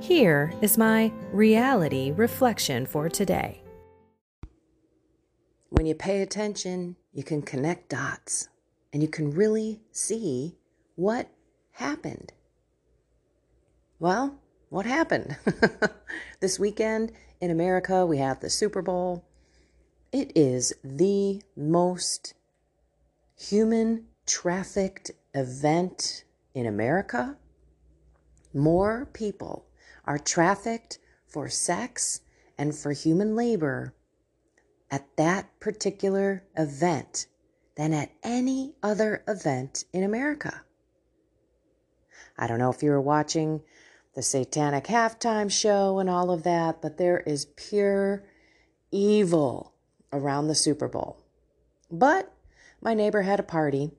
Here is my reality reflection for today. When you pay attention, you can connect dots and you can really see what happened. Well, what happened? this weekend in America, we have the Super Bowl. It is the most human trafficked event in America. More people are trafficked for sex and for human labor at that particular event than at any other event in America. I don't know if you were watching the satanic halftime show and all of that, but there is pure evil around the Super Bowl. But my neighbor had a party.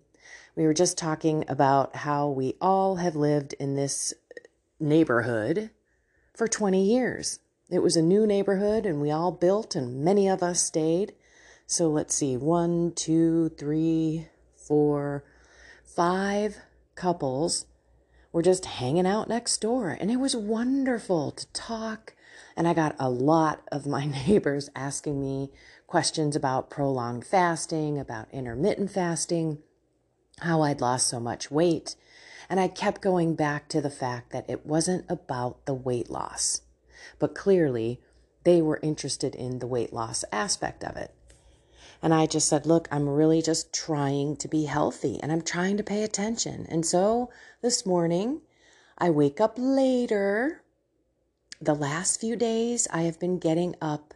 We were just talking about how we all have lived in this neighborhood for 20 years. It was a new neighborhood and we all built and many of us stayed. So let's see one, two, three, four, five couples were just hanging out next door. And it was wonderful to talk. And I got a lot of my neighbors asking me questions about prolonged fasting, about intermittent fasting, how I'd lost so much weight. And I kept going back to the fact that it wasn't about the weight loss, but clearly they were interested in the weight loss aspect of it. And I just said, look, I'm really just trying to be healthy and I'm trying to pay attention. And so this morning, I wake up later. The last few days, I have been getting up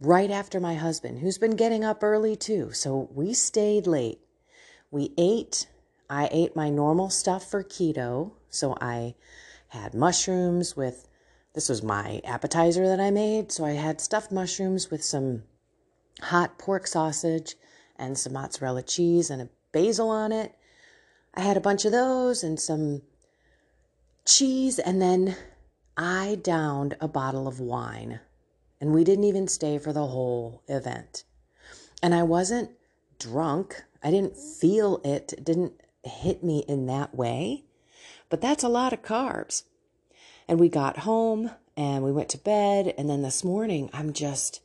right after my husband, who's been getting up early too. So we stayed late. We ate I ate my normal stuff for keto. So I had mushrooms with, this was my appetizer that I made. So I had stuffed mushrooms with some hot pork sausage and some mozzarella cheese and a basil on it. I had a bunch of those and some cheese. And then I downed a bottle of wine. And we didn't even stay for the whole event. And I wasn't drunk. I didn't feel it. didn't hit me in that way. But that's a lot of carbs. And we got home and we went to bed. And then this morning, I'm just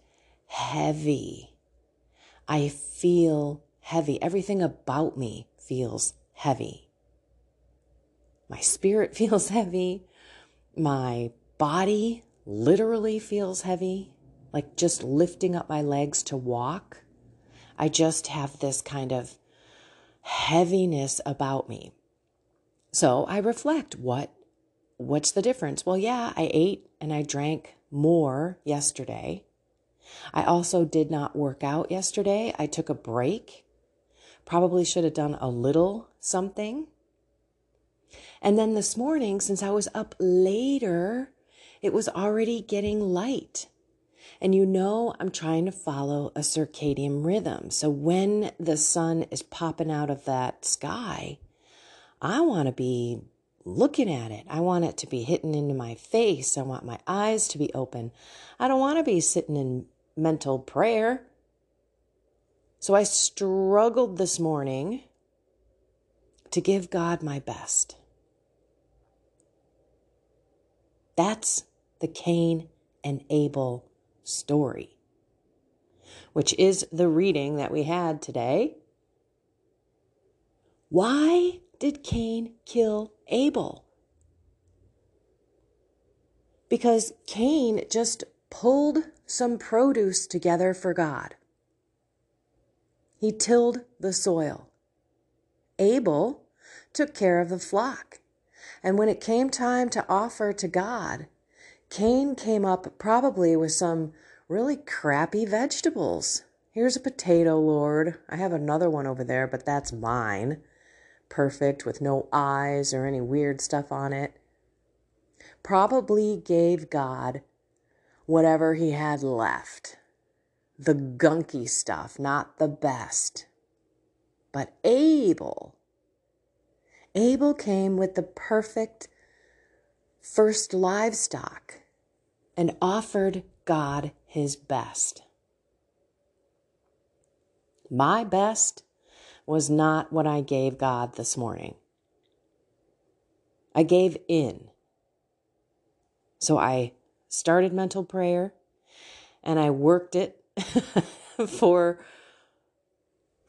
heavy. I feel heavy. Everything about me feels heavy. My spirit feels heavy. My body literally feels heavy, like just lifting up my legs to walk. I just have this kind of heaviness about me. So I reflect what what's the difference? Well, yeah, I ate and I drank more yesterday. I also did not work out yesterday. I took a break. Probably should have done a little something. And then this morning, since I was up later, it was already getting light. And you know, I'm trying to follow a circadian rhythm. So when the sun is popping out of that sky, I want to be looking at it. I want it to be hitting into my face. I want my eyes to be open. I don't want to be sitting in mental prayer. So I struggled this morning to give God my best. That's the Cain and Abel story, which is the reading that we had today. Why did Cain kill Abel? Because Cain just pulled some produce together for God. He tilled the soil. Abel took care of the flock. And when it came time to offer to God, Cain came up probably with some really crappy vegetables. Here's a potato, Lord. I have another one over there, but that's mine. Perfect, with no eyes or any weird stuff on it. Probably gave God whatever he had left. The gunky stuff, not the best. But Abel, Abel came with the perfect first livestock and offered God his best. My best was not what I gave God this morning. I gave in. So I started mental prayer and I worked it for,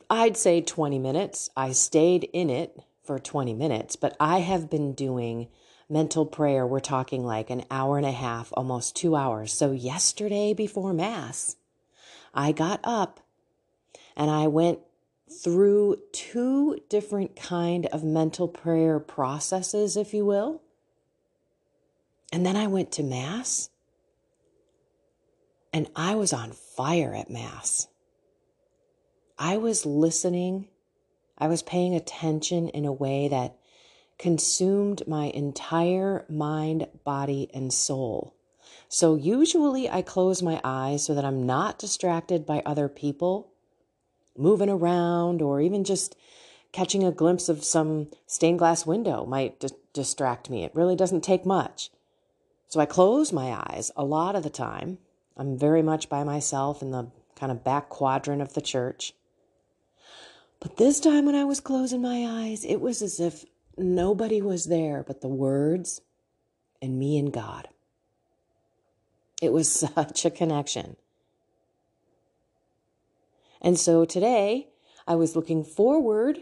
I'd say 20 minutes. I stayed in it for 20 minutes, but I have been doing mental prayer. We're talking like an hour and a half, almost two hours. So yesterday before Mass, I got up and I went through two different kind of mental prayer processes if you will and then i went to mass and i was on fire at mass i was listening i was paying attention in a way that consumed my entire mind body and soul so usually i close my eyes so that i'm not distracted by other people moving around or even just catching a glimpse of some stained glass window might d- distract me. It really doesn't take much. So I close my eyes a lot of the time. I'm very much by myself in the kind of back quadrant of the church. But this time when I was closing my eyes, it was as if nobody was there but the words and me and God. It was such a connection. And so today I was looking forward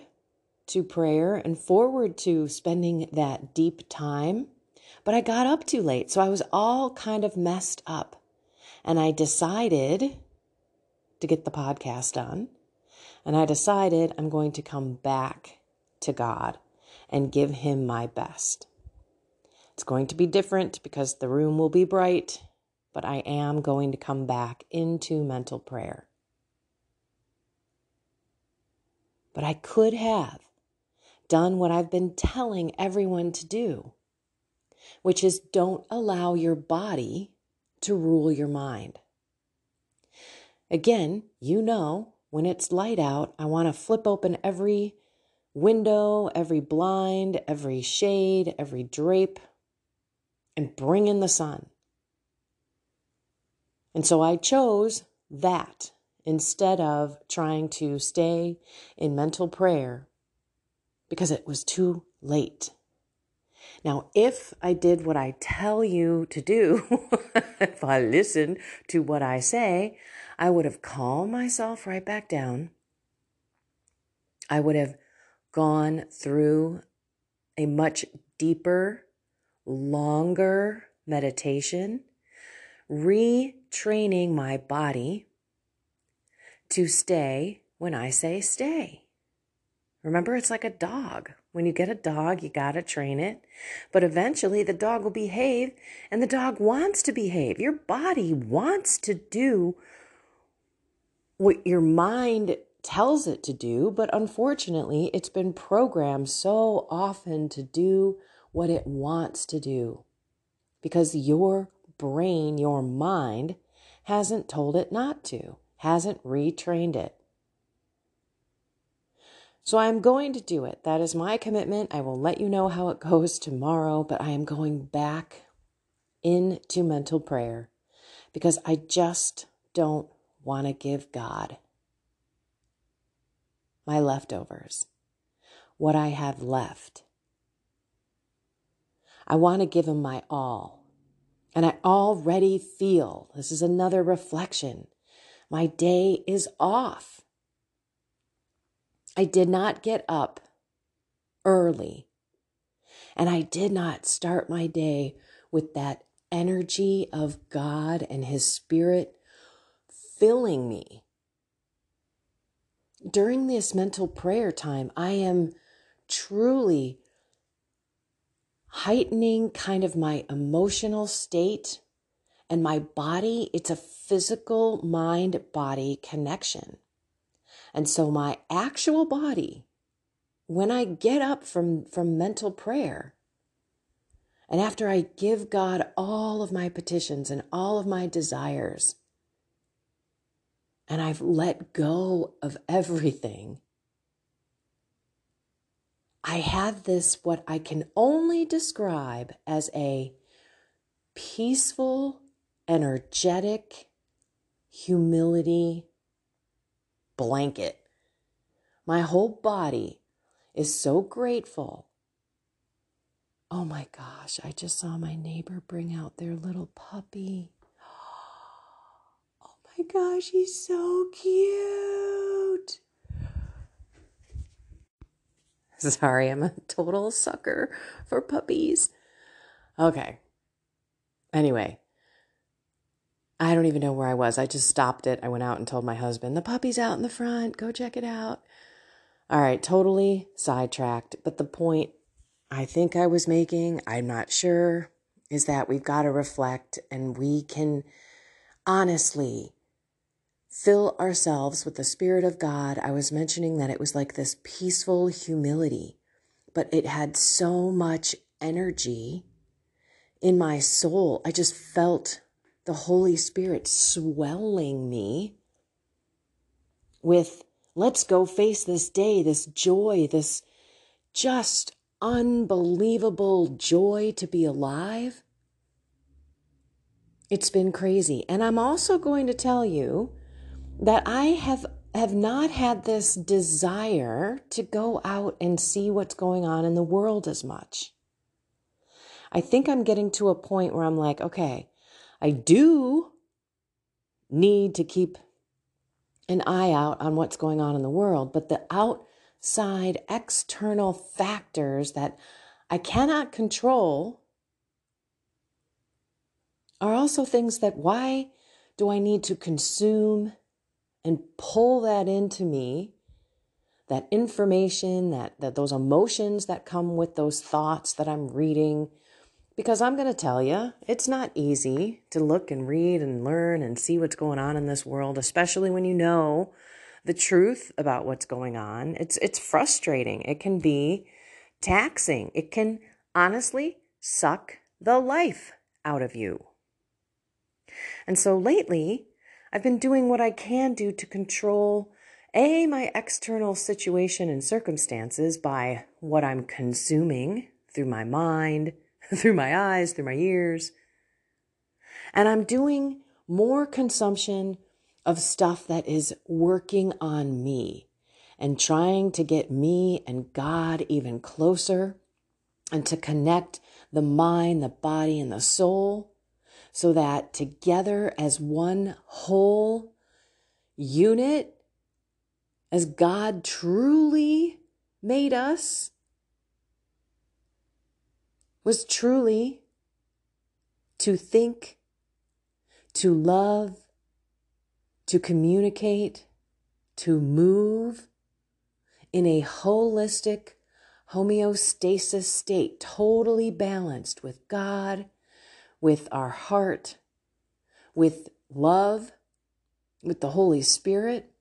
to prayer and forward to spending that deep time, but I got up too late. So I was all kind of messed up. And I decided to get the podcast done. And I decided I'm going to come back to God and give Him my best. It's going to be different because the room will be bright, but I am going to come back into mental prayer. But I could have done what I've been telling everyone to do, which is don't allow your body to rule your mind. Again, you know, when it's light out, I want to flip open every window, every blind, every shade, every drape, and bring in the sun. And so I chose that instead of trying to stay in mental prayer because it was too late. Now, if I did what I tell you to do, if I listened to what I say, I would have calmed myself right back down. I would have gone through a much deeper, longer meditation, retraining my body to stay when I say stay. Remember, it's like a dog. When you get a dog, you got to train it. But eventually, the dog will behave, and the dog wants to behave. Your body wants to do what your mind tells it to do, but unfortunately, it's been programmed so often to do what it wants to do because your brain, your mind, hasn't told it not to hasn't retrained it. So I'm going to do it. That is my commitment. I will let you know how it goes tomorrow, but I am going back into mental prayer because I just don't want to give God my leftovers, what I have left. I want to give Him my all. And I already feel this is another reflection my day is off. I did not get up early. And I did not start my day with that energy of God and His Spirit filling me. During this mental prayer time, I am truly heightening kind of my emotional state and my body. It's a physical mind body connection. And so my actual body, when I get up from, from mental prayer, and after I give God all of my petitions and all of my desires, and I've let go of everything, I have this, what I can only describe as a peaceful, energetic humility blanket. My whole body is so grateful. Oh my gosh, I just saw my neighbor bring out their little puppy. Gosh, he's so cute. Sorry, I'm a total sucker for puppies. Okay. Anyway, I don't even know where I was. I just stopped it. I went out and told my husband, the puppy's out in the front. Go check it out. All right, totally sidetracked. But the point I think I was making, I'm not sure, is that we've got to reflect and we can honestly fill ourselves with the Spirit of God. I was mentioning that it was like this peaceful humility, but it had so much energy in my soul. I just felt the Holy Spirit swelling me with, let's go face this day, this joy, this just unbelievable joy to be alive. It's been crazy. And I'm also going to tell you that I have have not had this desire to go out and see what's going on in the world as much. I think I'm getting to a point where I'm like, okay, I do need to keep an eye out on what's going on in the world, but the outside external factors that I cannot control are also things that why do I need to consume and pull that into me? That information, that, that those emotions that come with those thoughts that I'm reading, because I'm going to tell you, it's not easy to look and read and learn and see what's going on in this world, especially when you know the truth about what's going on. It's it's frustrating. It can be taxing. It can honestly suck the life out of you. And so lately, I've been doing what I can do to control a my external situation and circumstances by what I'm consuming through my mind, through my eyes, through my ears. And I'm doing more consumption of stuff that is working on me and trying to get me and God even closer and to connect the mind, the body, and the soul so that together as one whole unit, as God truly made us, was truly to think, to love, to communicate, to move in a holistic homeostasis state, totally balanced with God, with our heart, with love, with the Holy Spirit,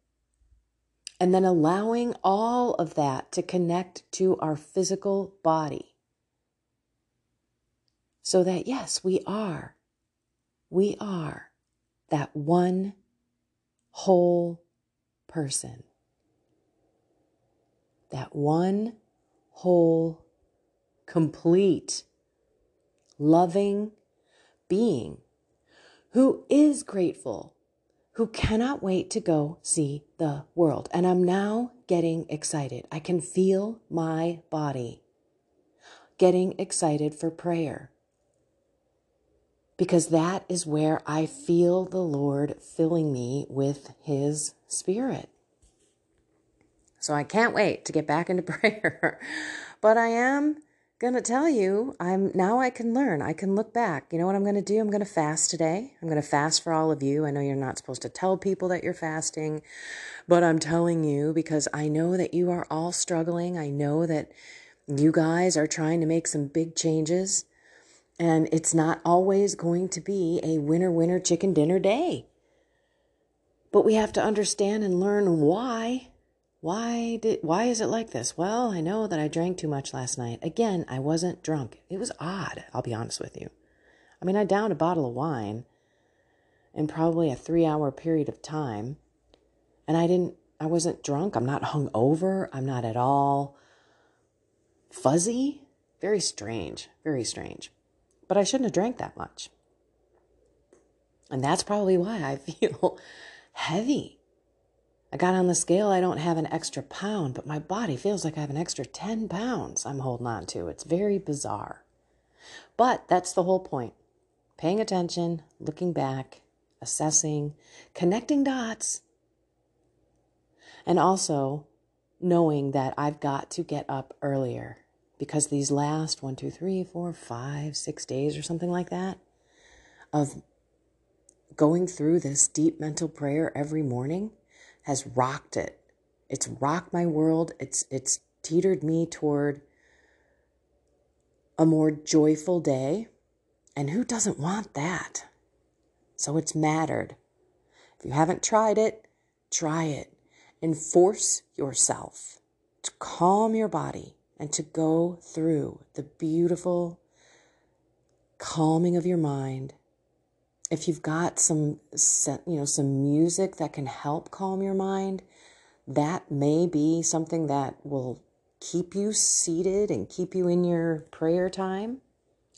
and then allowing all of that to connect to our physical body. So that, yes, we are, we are that one whole person. That one whole, complete, loving being who is grateful, who cannot wait to go see the world. And I'm now getting excited. I can feel my body getting excited for prayer because that is where I feel the Lord filling me with His Spirit. So I can't wait to get back into prayer. but I am gonna tell you i'm now i can learn. I can look back. You know what i'm gonna do? I'm gonna fast today. I'm gonna fast for all of you. I know you're not supposed to tell people that you're fasting but i'm telling you because i know that you are all struggling. I know that you guys are trying to make some big changes and it's not always going to be a winner winner chicken dinner day. But we have to understand and learn why why did why is it like this? Well, I know that I drank too much last night. Again, I wasn't drunk. It was odd, I'll be honest with you. I mean, I downed a bottle of wine in probably a 3-hour period of time, and I didn't I wasn't drunk. I'm not hung over. I'm not at all fuzzy. Very strange. Very strange. But I shouldn't have drank that much. And that's probably why I feel heavy I got on the scale, I don't have an extra pound, but my body feels like I have an extra 10 pounds I'm holding on to. It's very bizarre. But that's the whole point paying attention, looking back, assessing, connecting dots, and also knowing that I've got to get up earlier because these last one, two, three, four, five, six days or something like that of going through this deep mental prayer every morning has rocked it. It's rocked my world. It's it's teetered me toward a more joyful day. And who doesn't want that? So it's mattered. If you haven't tried it, try it and force yourself to calm your body and to go through the beautiful calming of your mind if you've got some you know some music that can help calm your mind that may be something that will keep you seated and keep you in your prayer time.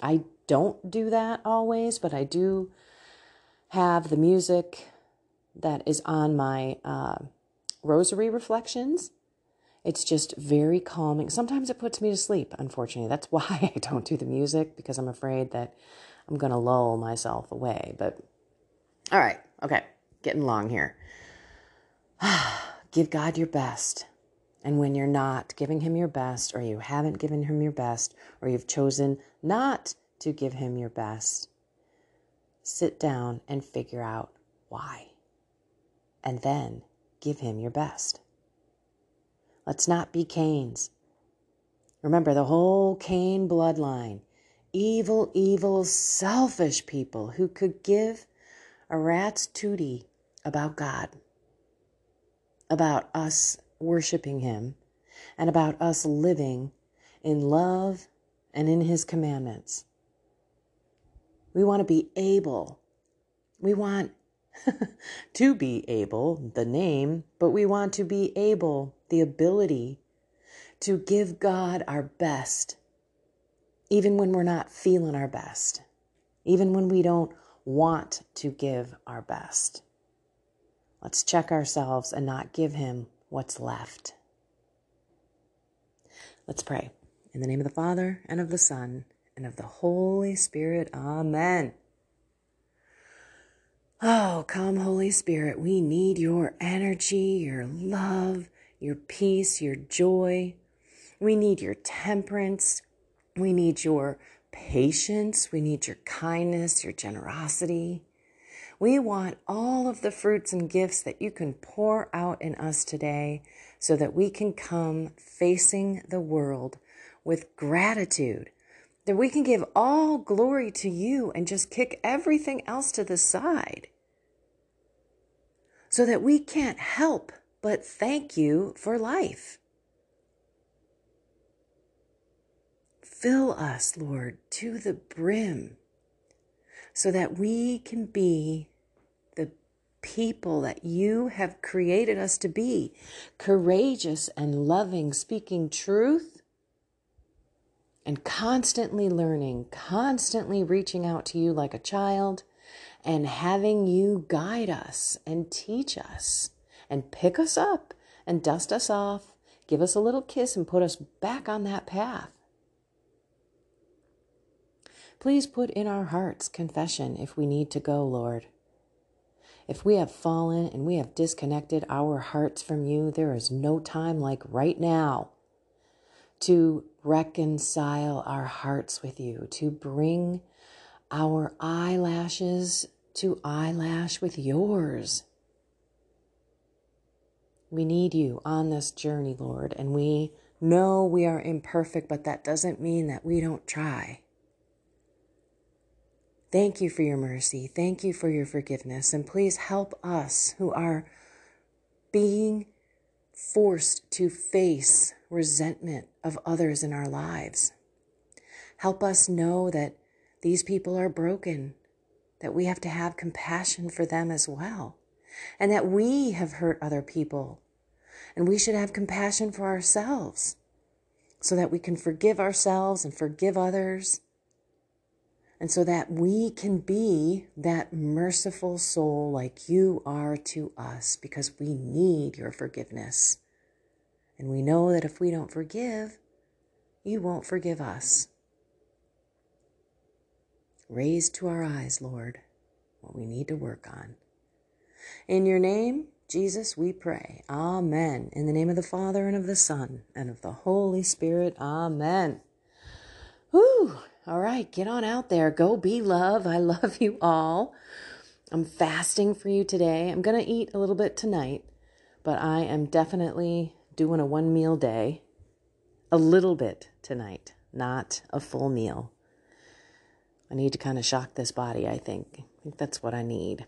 I don't do that always but i do have the music that is on my uh, rosary reflections. It's just very calming. Sometimes it puts me to sleep unfortunately. That's why i don't do the music because i'm afraid that I'm going to lull myself away. But all right, okay, getting long here. Give God your best. And when you're not giving Him your best, or you haven't given Him your best, or you've chosen not to give Him your best, sit down and figure out why. And then give Him your best. Let's not be Cains. Remember the whole Cain bloodline evil, evil, selfish people who could give a rat's tootie about God, about us worshiping Him, and about us living in love and in His commandments. We want to be able, we want to be Abel, the name, but we want to be able, the ability to give God our best even when we're not feeling our best, even when we don't want to give our best. Let's check ourselves and not give Him what's left. Let's pray. In the name of the Father, and of the Son, and of the Holy Spirit. Amen. Oh, come, Holy Spirit. We need your energy, your love, your peace, your joy. We need your temperance. We need your patience. We need your kindness, your generosity. We want all of the fruits and gifts that you can pour out in us today so that we can come facing the world with gratitude, that we can give all glory to you and just kick everything else to the side so that we can't help but thank you for life. Fill us, Lord, to the brim so that we can be the people that you have created us to be courageous and loving, speaking truth, and constantly learning, constantly reaching out to you like a child, and having you guide us and teach us and pick us up and dust us off, give us a little kiss, and put us back on that path. Please put in our hearts confession if we need to go, Lord. If we have fallen and we have disconnected our hearts from you, there is no time like right now to reconcile our hearts with you, to bring our eyelashes to eyelash with yours. We need you on this journey, Lord, and we know we are imperfect, but that doesn't mean that we don't try. Thank you for your mercy. Thank you for your forgiveness. And please help us who are being forced to face resentment of others in our lives. Help us know that these people are broken, that we have to have compassion for them as well, and that we have hurt other people, and we should have compassion for ourselves so that we can forgive ourselves and forgive others and so that we can be that merciful soul like you are to us because we need your forgiveness. And we know that if we don't forgive, you won't forgive us. Raise to our eyes, Lord, what we need to work on. In your name, Jesus, we pray. Amen. In the name of the Father and of the Son and of the Holy Spirit. Amen. Whew. All right, get on out there. Go be love. I love you all. I'm fasting for you today. I'm going to eat a little bit tonight, but I am definitely doing a one meal day. A little bit tonight, not a full meal. I need to kind of shock this body, I think. I think that's what I need.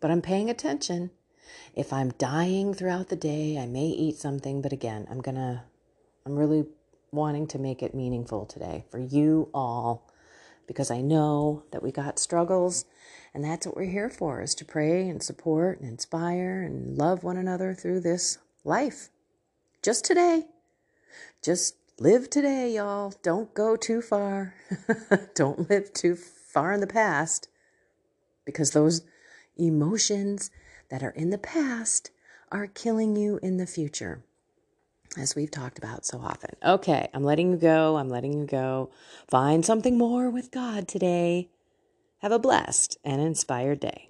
But I'm paying attention. If I'm dying throughout the day, I may eat something, but again, I'm going to I'm really wanting to make it meaningful today for you all because I know that we got struggles and that's what we're here for is to pray and support and inspire and love one another through this life. Just today. Just live today, y'all. Don't go too far. Don't live too far in the past because those emotions that are in the past are killing you in the future as we've talked about so often. Okay, I'm letting you go. I'm letting you go. Find something more with God today. Have a blessed and inspired day.